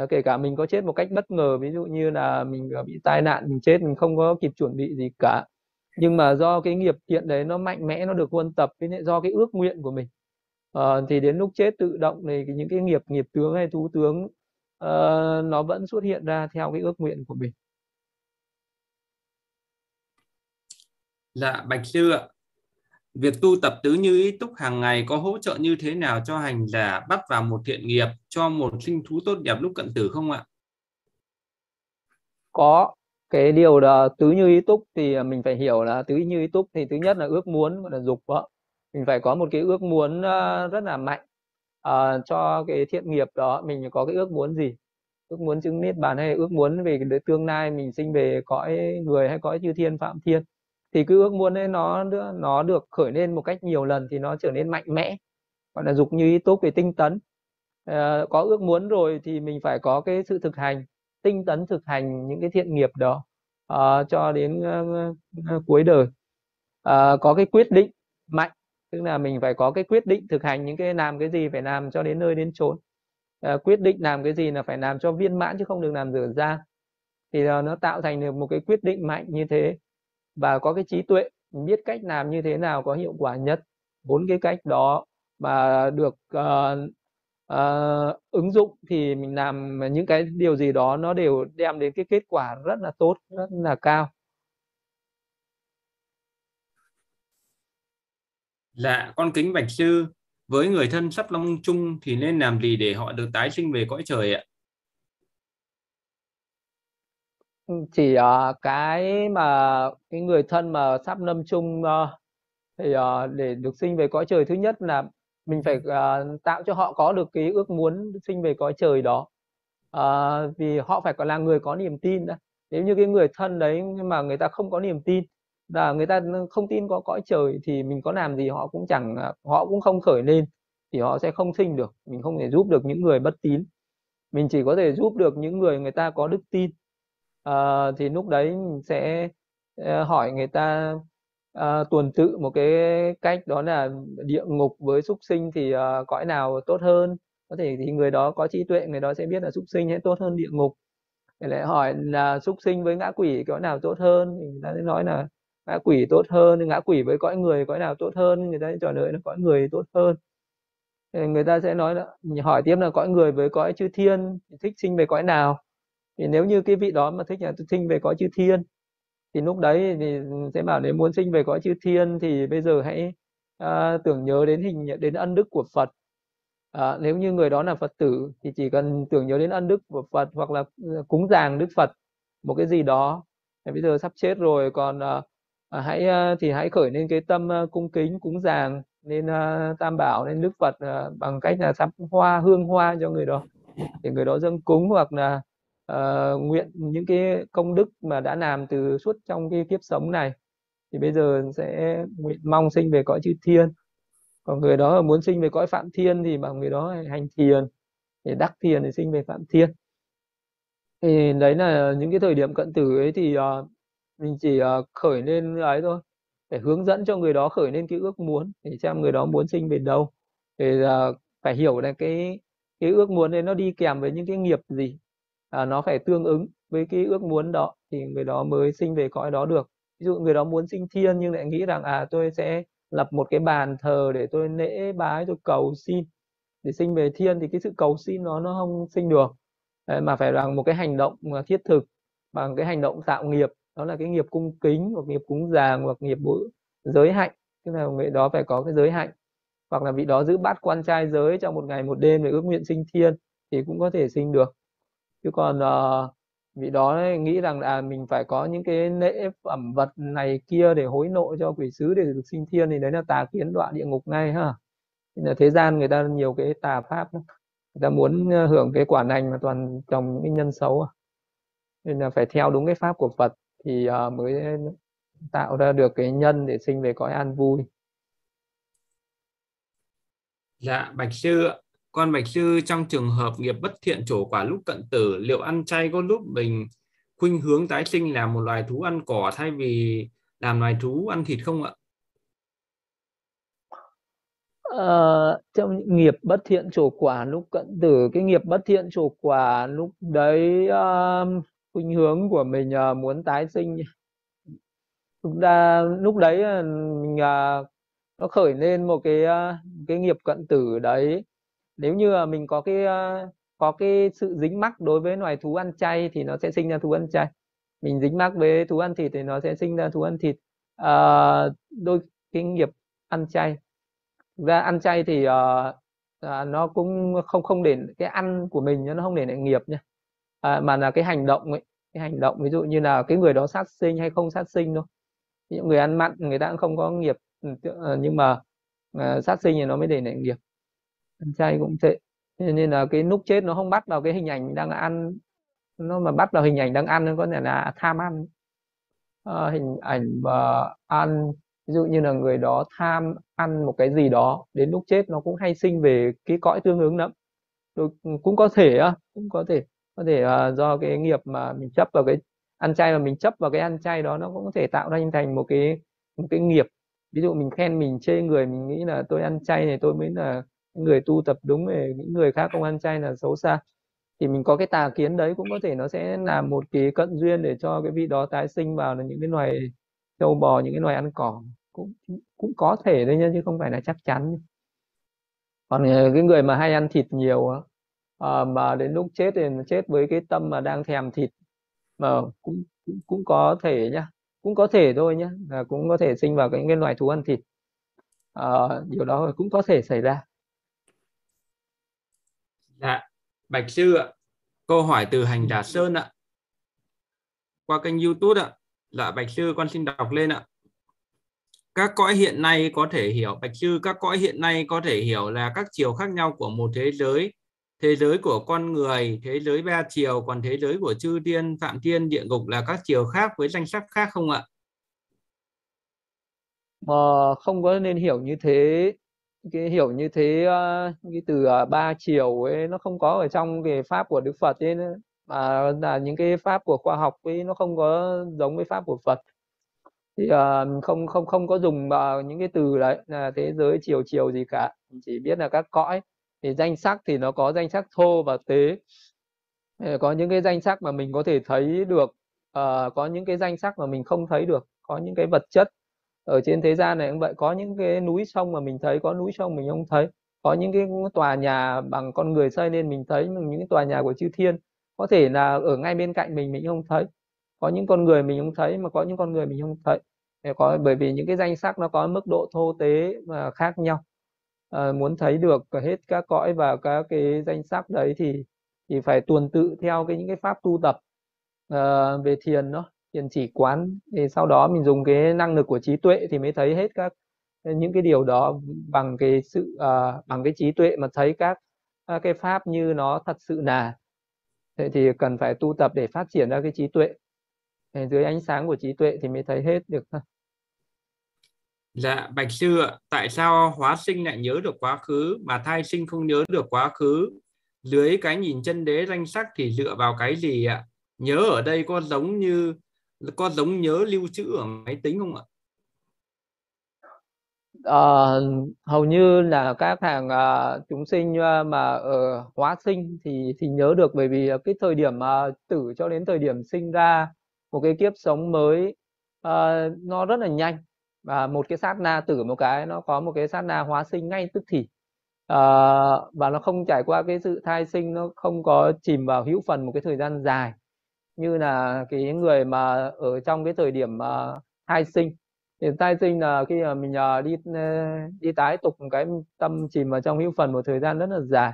Uh, kể cả mình có chết một cách bất ngờ ví dụ như là mình ờ, bị tai nạn mình chết mình không có kịp chuẩn bị gì cả. Nhưng mà do cái nghiệp thiện đấy nó mạnh mẽ nó được huân tập với lại do cái ước nguyện của mình. Uh, thì đến lúc chết tự động thì những cái nghiệp nghiệp tướng hay thú tướng uh, nó vẫn xuất hiện ra theo cái ước nguyện của mình. Dạ, Bạch Sư ạ. Việc tu tập tứ như ý túc hàng ngày có hỗ trợ như thế nào cho hành giả bắt vào một thiện nghiệp cho một sinh thú tốt đẹp lúc cận tử không ạ? Có. Cái điều là tứ như ý túc thì mình phải hiểu là tứ như ý túc thì thứ nhất là ước muốn gọi là dục đó. Mình phải có một cái ước muốn ờ, rất là mạnh uh, cho cái thiện nghiệp đó mình có cái ước muốn gì ước muốn chứng niết bàn hay ước muốn về tương lai mình sinh về cõi người hay cõi chư thiên phạm thiên thì cái ước muốn ấy nó nó được khởi lên một cách nhiều lần thì nó trở nên mạnh mẽ gọi là dục như ý túc về tinh tấn. À, có ước muốn rồi thì mình phải có cái sự thực hành tinh tấn thực hành những cái thiện nghiệp đó uh, cho đến uh, uh, cuối đời. Uh, có cái quyết định mạnh tức là mình phải có cái quyết định thực hành những cái làm cái gì phải làm cho đến nơi đến chốn. Uh, quyết định làm cái gì là phải làm cho viên mãn chứ không được làm dở dang. Thì uh, nó tạo thành được một cái quyết định mạnh như thế và có cái trí tuệ biết cách làm như thế nào có hiệu quả nhất bốn cái cách đó mà được uh, uh, ứng dụng thì mình làm những cái điều gì đó nó đều đem đến cái kết quả rất là tốt rất là cao Dạ, con kính bạch sư, với người thân sắp long chung thì nên làm gì để họ được tái sinh về cõi trời ạ? Chỉ uh, cái mà cái người thân mà sắp lâm chung uh, thì uh, để được sinh về cõi trời thứ nhất là mình phải uh, tạo cho họ có được cái ước muốn sinh về cõi trời đó. Uh, vì họ phải còn là người có niềm tin đó. nếu như cái người thân đấy nhưng mà người ta không có niềm tin là người ta không tin có cõi trời thì mình có làm gì họ cũng chẳng họ cũng không khởi lên thì họ sẽ không sinh được. Mình không thể giúp được những người bất tín. Mình chỉ có thể giúp được những người người ta có đức tin uh, thì lúc đấy mình sẽ ờ, hỏi người ta uh, tuần tự một cái cách đó là địa ngục với súc sinh thì uh, cõi nào tốt hơn? Có thể thì người đó có trí tuệ người đó sẽ biết là súc sinh sẽ tốt hơn địa ngục. Để lại hỏi là súc sinh với ngã quỷ cõi nào tốt hơn? Thì người ta sẽ nói là ngã quỷ tốt hơn ngã quỷ với cõi người cõi nào tốt hơn? Người ta sẽ trả lời là cõi người tốt hơn. Người ta sẽ nói là hỏi tiếp là cõi người với cõi chư thiên thích sinh về cõi nào? Thì nếu như cái vị đó mà thích là sinh về cõi chư thiên thì lúc đấy thì sẽ bảo nếu muốn sinh về cõi chư thiên thì bây giờ hãy à, tưởng nhớ đến hình đến ân đức của Phật. À, nếu như người đó là Phật tử thì chỉ cần tưởng nhớ đến ân đức của Phật hoặc là ừ, cúng dường Đức Phật một cái gì đó. Thì bây giờ sắp chết rồi còn à, à, hãy à, thì hãy khởi lên cái tâm uh, cung kính cúng dường nên uh, à, tam bảo nên Đức Phật uh, bằng cách là sắp hoa hương hoa cho người đó. Thì người đó dâng cúng hoặc là uh, nguyện những cái công đức mà đã làm từ suốt trong cái kiếp sống này thì bây giờ sẽ nguyện mong sinh về cõi chư thiên. Còn người đó muốn sinh về cõi phạm thiên thì bảo người đó hành thiền để đắc thiền để sinh về phạm thiên. Thì đấy là những cái thời điểm cận tử ấy thì uh, mình chỉ uh, khởi lên ấy thôi để hướng dẫn cho người đó khởi lên cái ước muốn để xem người đó muốn sinh về đâu. Để uh, phải hiểu là cái cái ước muốn đấy nó đi kèm với những cái nghiệp gì à, nó phải tương ứng với cái ước muốn đó thì người đó mới sinh về cõi đó được. Ví dụ người đó muốn sinh thiên nhưng lại nghĩ rằng à tôi sẽ lập một cái bàn thờ để tôi lễ bái tôi cầu xin. Để sinh về thiên thì cái sự cầu xin nó nó không sinh được. Mà phải bằng một cái hành động à, thiết thực bằng cái hành động tạo nghiệp. Đó là cái nghiệp cung kính hoặc nghiệp cúng dường hoặc nghiệp giới hạnh. Tức là người đó phải có cái giới hạnh. Hoặc là vị đó giữ bát quan trai giới trong một ngày một đêm để ước nguyện sinh thiên thì cũng có thể sinh được chứ còn uh, vị đó nghĩ rằng là mình phải có những cái lễ phẩm vật này kia để hối nội cho quỷ sứ để được sinh thiên thì đấy là tà kiến đoạn địa ngục ngay ha. Nên là thế gian người ta nhiều cái tà pháp người ta muốn ờ, hưởng cái quả lành mà toàn trồng những cái nhân xấu à. nên là phải theo đúng cái pháp của Phật thì uh, mới tạo ra được cái nhân để sinh về cõi an vui. Dạ bạch sư con bạch sư trong trường hợp nghiệp bất thiện trổ quả lúc cận tử liệu ăn chay có lúc mình khuynh hướng tái sinh làm một loài thú ăn cỏ thay vì làm loài thú ăn thịt không ạ? Uh, trong nghiệp bất thiện trổ quả lúc cận tử cái nghiệp bất thiện trổ quả lúc đấy uh, khuynh hướng của mình uh, muốn tái sinh. Lúc ra lúc đấy mình uh, nó khởi lên một cái uh, cái nghiệp cận tử đấy nếu như mình có cái ờ, có cái sự dính mắc đối với loài thú ăn chay thì nó sẽ sinh ra thú ăn chay. Mình dính mắc với thú ăn thịt thì nó sẽ sinh ra thú ăn thịt. À, đôi cái nghiệp ăn chay. Ra ăn chay thì uh, nó cũng không không để cái ăn của mình nó không để lại nghiệp nha. À, mà là cái hành động ấy cái hành động ví dụ như là cái người đó sát sinh hay không sát sinh thôi. Những người ăn mặn người ta cũng không có nghiệp ừ, nhưng mà uh, sát sinh thì nó mới để lại nghiệp ăn chay cũng thế nên là cái lúc chết nó không bắt vào cái hình ảnh đang ăn. Nó mà bắt vào hình ảnh đang ăn nó có thể là tham ăn. À, hình ảnh mà ăn ví dụ như là người đó tham ăn một cái gì đó đến lúc chết nó cũng hay sinh về cái cõi tương ứng lắm. Cũng có thể cũng có thể có thể uh, do cái nghiệp mà mình chấp vào cái ăn chay mà mình chấp vào cái ăn chay đó nó cũng có thể tạo ra thành một cái một cái nghiệp. Ví dụ mình khen mình chê người mình nghĩ là tôi ăn chay này tôi mới là người tu tập đúng về những người khác không ăn chay là xấu xa. Thì mình có cái tà kiến đấy cũng có thể nó sẽ là một cái cận duyên để cho cái vị đó tái sinh vào là những cái loài trâu bò những cái loài ăn cỏ. Cũng cũng có thể đấy nhá chứ không phải là chắc chắn còn ờ, cái người mà hay ăn thịt nhiều à, mà đến lúc chết thì chết với cái tâm mà đang thèm thịt mà cũng cũng, cũng có thể nhá cũng có thể thôi nhá là cũng có thể sinh vào những cái loài thú ăn thịt. À, điều đó cũng có thể xảy ra dạ. Bạch sư ạ, câu hỏi từ hành giả sơn ạ. Qua kênh youtube ạ. Dạ bạch sư, con xin đọc lên ạ. Các cõi hiện nay có thể hiểu, bạch sư, các cõi hiện nay có thể hiểu là các chiều khác nhau của một thế giới. Thế giới của con người, thế giới ba chiều, còn thế giới của chư thiên, phạm thiên, địa ngục là các chiều khác với danh sắc khác không ạ? Mà không có nên hiểu như thế cái hiểu như thế ờ, cái từ ờ, ba chiều ấy, nó không có ở trong cái pháp của Đức Phật ấy mà là những cái pháp của khoa học ấy, nó không có giống với pháp của Phật. Thì ờ, không không không có dùng vào những cái từ đấy, là thế giới chiều chiều gì cả, chỉ biết là các cõi. Thì danh sắc thì nó có danh sắc thô và tế. Có những cái danh sắc mà mình có thể thấy được có những cái danh sắc mà mình không thấy được, có những cái vật chất ở trên thế gian này cũng vậy có những cái núi sông mà mình thấy có núi sông mình không thấy có những cái tòa nhà bằng con người xây nên mình thấy những cái tòa nhà của chư thiên có thể là ở ngay bên cạnh mình mình không thấy. Có những con người mình không thấy mà có những con người mình không thấy. Có bởi vì những cái danh sắc nó có mức độ thô tế mà khác nhau. À, muốn thấy được hết các cõi và các cái danh sắc đấy thì thì phải tuần tự theo cái những cái pháp tu tập uh, về thiền đó thiền chỉ quán thì sau đó mình dùng cái năng lực của trí tuệ thì mới thấy hết các ờ, những cái điều đó bằng cái sự uh, bằng cái trí tuệ mà thấy các, uh, cái pháp như nó thật sự là thế thì cần phải tu tập để phát triển ra cái trí tuệ dưới ánh sáng của trí tuệ thì mới thấy hết được Dạ, Bạch Sư ạ, tại sao hóa sinh lại nhớ được quá khứ mà thai sinh không nhớ được quá khứ? Dưới cái nhìn chân đế danh sắc thì dựa vào cái gì ạ? Nhớ ở đây có giống như có giống nhớ lưu trữ ở máy tính không ạ? À, hầu như là các hàng à, chúng sinh ờ, mà ở hóa sinh thì thì nhớ được bởi vì cái thời điểm à, tử cho đến thời điểm sinh ra một cái kiếp sống mới à, nó rất là nhanh. Và một cái sát na tử một cái nó có một cái sát na hóa sinh ngay tức thì. À, và nó không trải qua cái sự thai sinh nó không có chìm vào hữu phần một cái thời gian dài như là cái người mà ở trong cái thời điểm uh, thai sinh. Thì thai sinh là khi mà mình uh, đi đi tái tục cái tâm chìm vào trong hữu phần một thời gian rất là dài.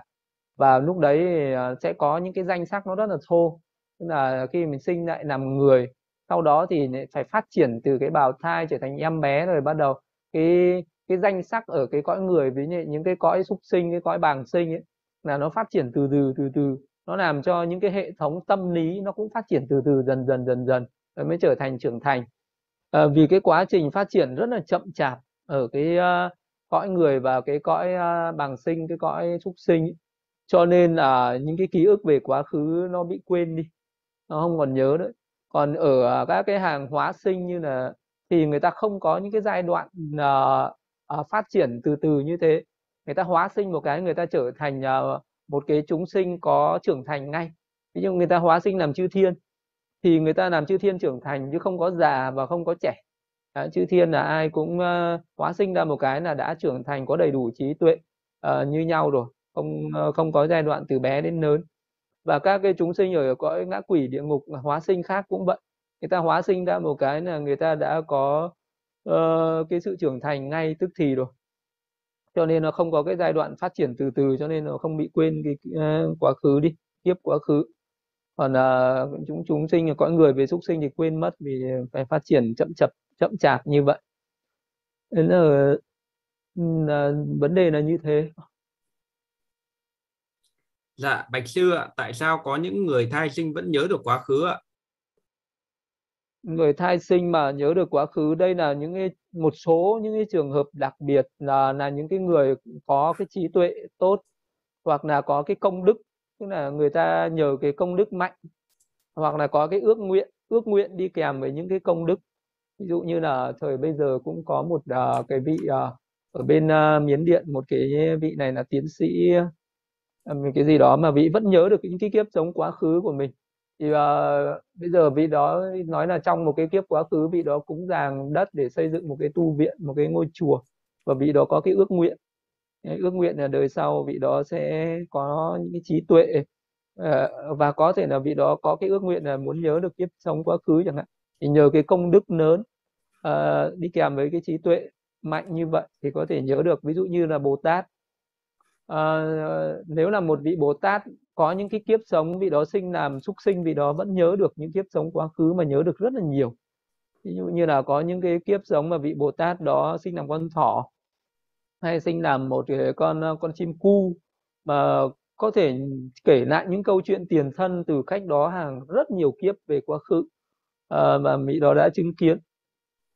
Và lúc đấy uh, sẽ có những cái danh sắc nó rất là thô. Tức là khi mình sinh lại làm người sau đó thì phải phát triển từ cái bào thai trở thành em bé rồi bắt đầu cái cái danh sắc ở cái cõi người với những cái cõi súc sinh cái cõi bàng sinh ấy là nó phát triển từ từ từ từ nó làm cho những cái hệ thống tâm lý nó cũng phát triển từ từ dần dần dần dần rồi mới trở thành trưởng thành. À, vì cái quá trình phát triển rất là chậm chạp ở cái uh, cõi người và cái cõi ờ, uh, bằng sinh cái cõi trúc sinh ấy. cho nên là những cái ký ức về quá khứ nó bị quên đi nó không còn nhớ nữa. Còn ở các cái hàng hóa sinh như là thì người ta không có những cái giai đoạn uh, uh, phát triển từ từ như thế. Người ta hóa sinh một cái người ta trở thành uh, một cái chúng sinh có trưởng thành ngay. Ví dụ người ta hóa sinh làm chư thiên thì người ta làm chư thiên trưởng thành chứ không có già và không có trẻ. Đấy, chư thiên là ai cũng uh, hóa sinh ra một cái là đã trưởng thành có đầy đủ trí tuệ uh, như nhau rồi không uh, không có giai đoạn từ bé đến lớn. Và các cái chúng sinh ở cõi ngã quỷ địa ngục hóa sinh khác cũng vậy. Người ta hóa sinh ra một cái là người ta đã có uh, cái sự trưởng thành ngay tức thì rồi cho nên nó không có cái giai đoạn phát triển từ từ cho nên nó không bị quên cái uh, quá khứ đi tiếp quá khứ. Còn uh, chúng chúng sinh cõi người về súc sinh thì quên mất vì phải phát triển chậm chậm chậm chạp như vậy. Nên là, là vấn đề là như thế. Dạ bạch sư ạ tại sao có những người thai sinh vẫn nhớ được quá khứ ạ? Người thai sinh mà nhớ được quá khứ đây là những cái một số những cái trường hợp đặc biệt là là những cái người có cái trí tuệ tốt hoặc là có cái công đức tức là người ta nhờ cái công đức mạnh hoặc là có cái ước nguyện ước nguyện đi kèm với những cái công đức. Ví dụ như là thời bây giờ cũng có một uh, cái vị uh, ở bên uh, miến điện một cái vị này là tiến sĩ uh, cái gì đó mà vị vẫn nhớ được những cái kiếp sống quá khứ của mình thì uh, bây giờ vị đó nói là trong một cái kiếp quá khứ vị đó cúng dàng đất để xây dựng một cái tu viện một cái ngôi chùa và vị đó có cái ước nguyện. Cái ước nguyện là đời sau vị đó sẽ có những cái trí tuệ uh, và có thể là vị đó có cái ước nguyện là muốn nhớ được kiếp sống quá khứ chẳng hạn. Thì nhờ cái công đức lớn uh, đi kèm với cái trí tuệ mạnh như vậy thì có thể nhớ được. Ví dụ như là bồ tát uh, nếu là một vị bồ tát có những cái kiếp sống vị đó sinh làm súc sinh vị đó vẫn nhớ được những kiếp sống quá khứ mà nhớ được rất là nhiều. Ví dụ như là có những cái kiếp sống mà vị bồ tát đó sinh làm con thỏ hay sinh làm một cái con con chim cu mà có thể kể lại những câu chuyện tiền thân từ cách đó hàng rất nhiều kiếp về quá khứ uh, mà vị đó đã chứng kiến.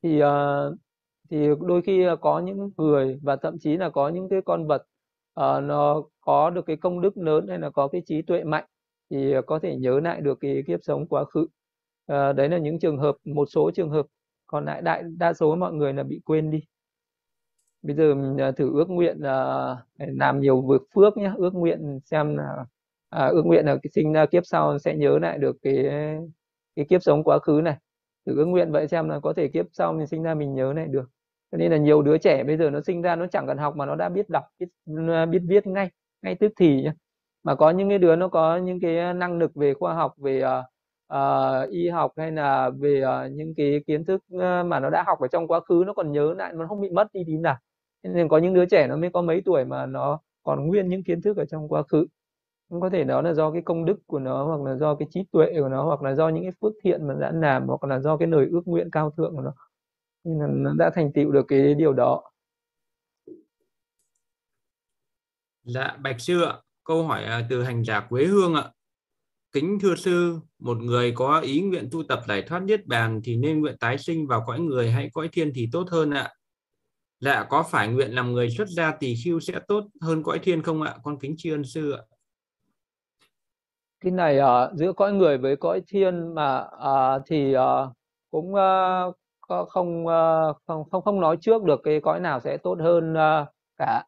Thì uh, thì đôi khi có những người và thậm chí là có những cái con vật uh, nó có được cái công đức lớn hay là có cái trí tuệ mạnh thì ờ, có thể nhớ lại được cái kiếp sống quá khứ. Uh, đấy là những trường hợp một số trường hợp. Còn lại đại đa số mọi người là bị quên đi. Bây giờ mình thử ước nguyện uh, làm nhiều việc phước nhé ước nguyện xem là à, ước nguyện là sinh ra kiếp sau sẽ nhớ lại được cái cái kiếp sống quá khứ này. Thử ước nguyện vậy xem là có thể kiếp sau mình sinh ra mình nhớ lại được cho nên là nhiều đứa trẻ bây giờ nó sinh ra nó chẳng cần học mà nó đã biết đọc biết à, biết viết ngay ngay tức thì nhá. Mà có những cái đứa nó có những cái à, năng lực về khoa học về uh, uh, y học hay là về uh, những cái kiến thức mà nó đã học ở trong quá khứ nó còn nhớ lại nó không bị mất đi tí nào. Nên có những đứa trẻ nó mới có mấy tuổi mà nó còn nguyên những kiến thức ở trong quá khứ. Cũng có thể đó là do cái công đức của nó hoặc là do cái trí tuệ của nó hoặc là do những cái phước thiện mà đã làm hoặc là do cái lời ước nguyện cao thượng của nó nên là nó đã thành tựu được cái điều đó. Dạ bạch sư ạ câu hỏi à, từ hành giả quế hương ạ. Kính thưa sư một người có ý nguyện tu tập giải thoát niết bàn thì nên nguyện tái sinh vào cõi người hay cõi thiên thì tốt hơn ạ? Dạ có phải nguyện làm người xuất gia tỳ khưu sẽ tốt hơn cõi thiên không ạ? Con kính tri ân sư ạ. Cái này uh, giữa cõi người với cõi thiên mà uh, thì uh, cũng uh, không ờ, không không không nói trước được cái cõi nào sẽ tốt hơn ờ, cả.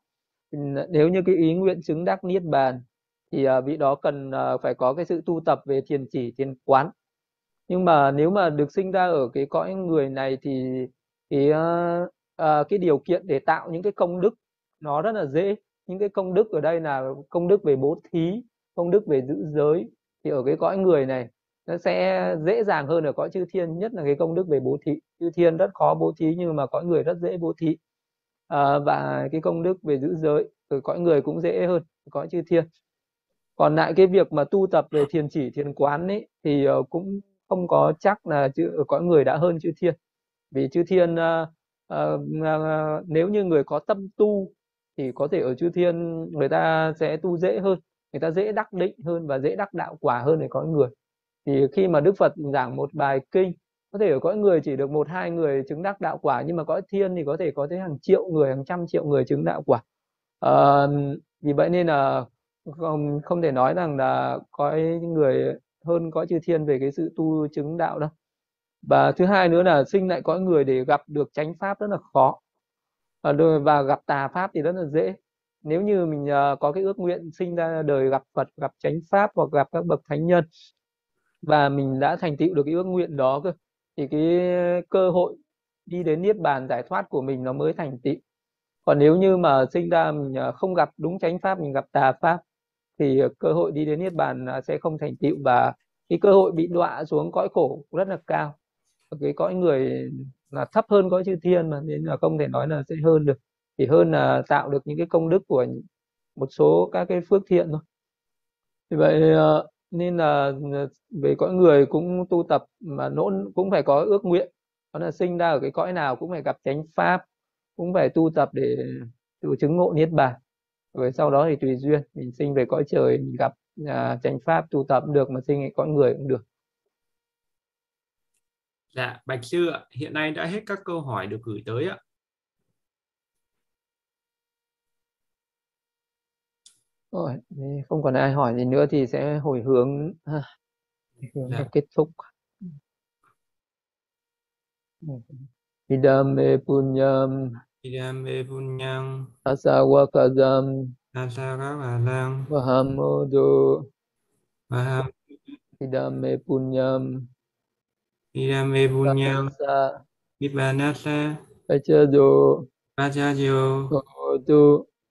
Nếu như cái ý nguyện chứng đắc niết bàn thì ờ, vị đó cần phải có cái sự tu tập về thiền chỉ, thiền quán. Nhưng mà nếu mà được sinh ra ở cái cõi người này thì cái cái điều kiện để tạo những cái công đức nó rất là dễ. Những cái công đức ở đây là công đức về bố thí, công đức về giữ giới. Thì ở cái cõi người này nó sẽ dễ dàng hơn ở cõi chư thiên, nhất là cái công đức về bố thí chư thiên rất khó bố thí nhưng mà cõi người rất dễ bố thí. À, và cái công đức về giữ giới ở cõi người cũng dễ hơn cõi chư thiên. Còn lại cái việc mà tu tập về thiền chỉ thiền quán ấy thì ờ, cũng không có chắc là chữ ở cõi người đã hơn chư thiên. Vì chư thiên uh, uh, uh, nếu như người có tâm tu thì có thể ở chư thiên người ta sẽ tu dễ hơn người ta dễ đắc định hơn và dễ đắc đạo quả hơn để có người. Thì khi mà đức phật giảng một bài kinh có thể ở cõi người chỉ được một hai người chứng đắc đạo quả nhưng mà cõi thiên thì có thể có tới hàng triệu người hàng trăm triệu người chứng đạo quả. À, vì vậy nên là không không thể nói rằng là cõi người hơn cõi chư thiên về cái sự tu chứng đạo đâu. Và thứ hai nữa là sinh lại cõi người để gặp được chánh pháp rất là khó. Và, và gặp tà pháp thì rất là dễ. Nếu như mình ờ, có cái ước nguyện sinh ra đời gặp Phật gặp chánh pháp hoặc gặp các bậc thánh nhân và mình đã thành tựu được cái ước nguyện đó cơ thì cái cơ hội đi đến niết bàn giải thoát của mình nó mới thành tựu. Còn nếu như mà sinh ra mình à, không gặp đúng chánh pháp, mình gặp tà pháp, thì cơ hội đi đến niết bàn à, sẽ không thành tựu và cái cơ hội bị đọa xuống cõi khổ rất là cao. Cái cõi người là thấp hơn cõi chư thiên mà, nên là không thể nói là sẽ hơn được. Chỉ hơn là tạo được những cái công đức của một số các cái phước thiện thôi. Vì vậy à, nên là ờ, về cõi người cũng tu tập mà nỗ cũng phải có ước nguyện. Đó là sinh ra ở cái cõi nào cũng phải gặp chánh pháp cũng phải tu tập để tự chứng ngộ niết bàn. Rồi sau đó thì tùy duyên mình sinh về cõi trời mình gặp à, chánh pháp tu tập cũng được mà sinh cõi người cũng được. Dạ, Bạch Sư ạ, hiện nay đã hết các câu hỏi được gửi tới ạ. Rồi, không còn ai hỏi gì nữa thì sẽ hồi hướng, ha, hướng Dạ. kết thúc. Idame punyam. Idame punyang asawakadam asaravalang vahamodo vaham idame punyam. Idame punyang Sa vibbanasa Pachado pachayo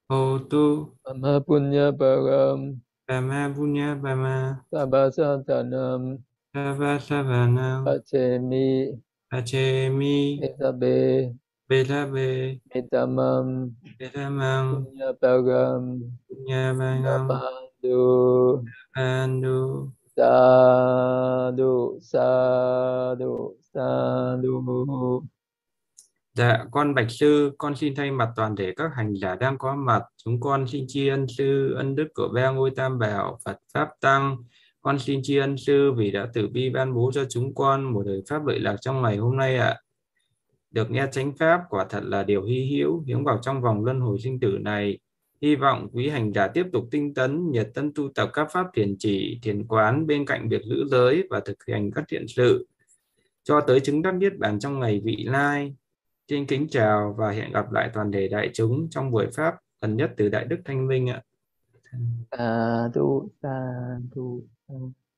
Hotu hotu Amma Punya Param. Dhamma punya bama Sabbasatanam Savasavanam Pachemi. Achemi Etabe Belabe Metamam. Belamang Punya Param. Punya bangam Napandu. Pandu Sadu Sadu Sadu Dạ, con Bạch Sư, con xin thay mặt toàn thể các hành giả đang có mặt, chúng con xin tri ân Sư, ân đức của ba ngôi tam bảo, Phật Pháp Tăng. Con xin tri ân Sư vì đã tử bi ban bố cho chúng con một đời Pháp lợi lạc trong ngày hôm nay ạ. Được nghe chánh Pháp quả thật là điều hy hữu, hướng vào trong vòng luân hồi sinh tử này. Hy vọng quý hành giả tiếp tục tinh tấn, nhiệt tân tu tập các pháp thiền chỉ, thiền quán bên cạnh việc giữ giới và thực hành các thiện sự, cho tới chứng đắc niết bàn trong ngày vị lai. Xin kính chào và hẹn gặp lại toàn thể đại chúng trong buổi Pháp gần nhất từ Đại Đức Thanh Minh ạ. À, Sadu Sadu à,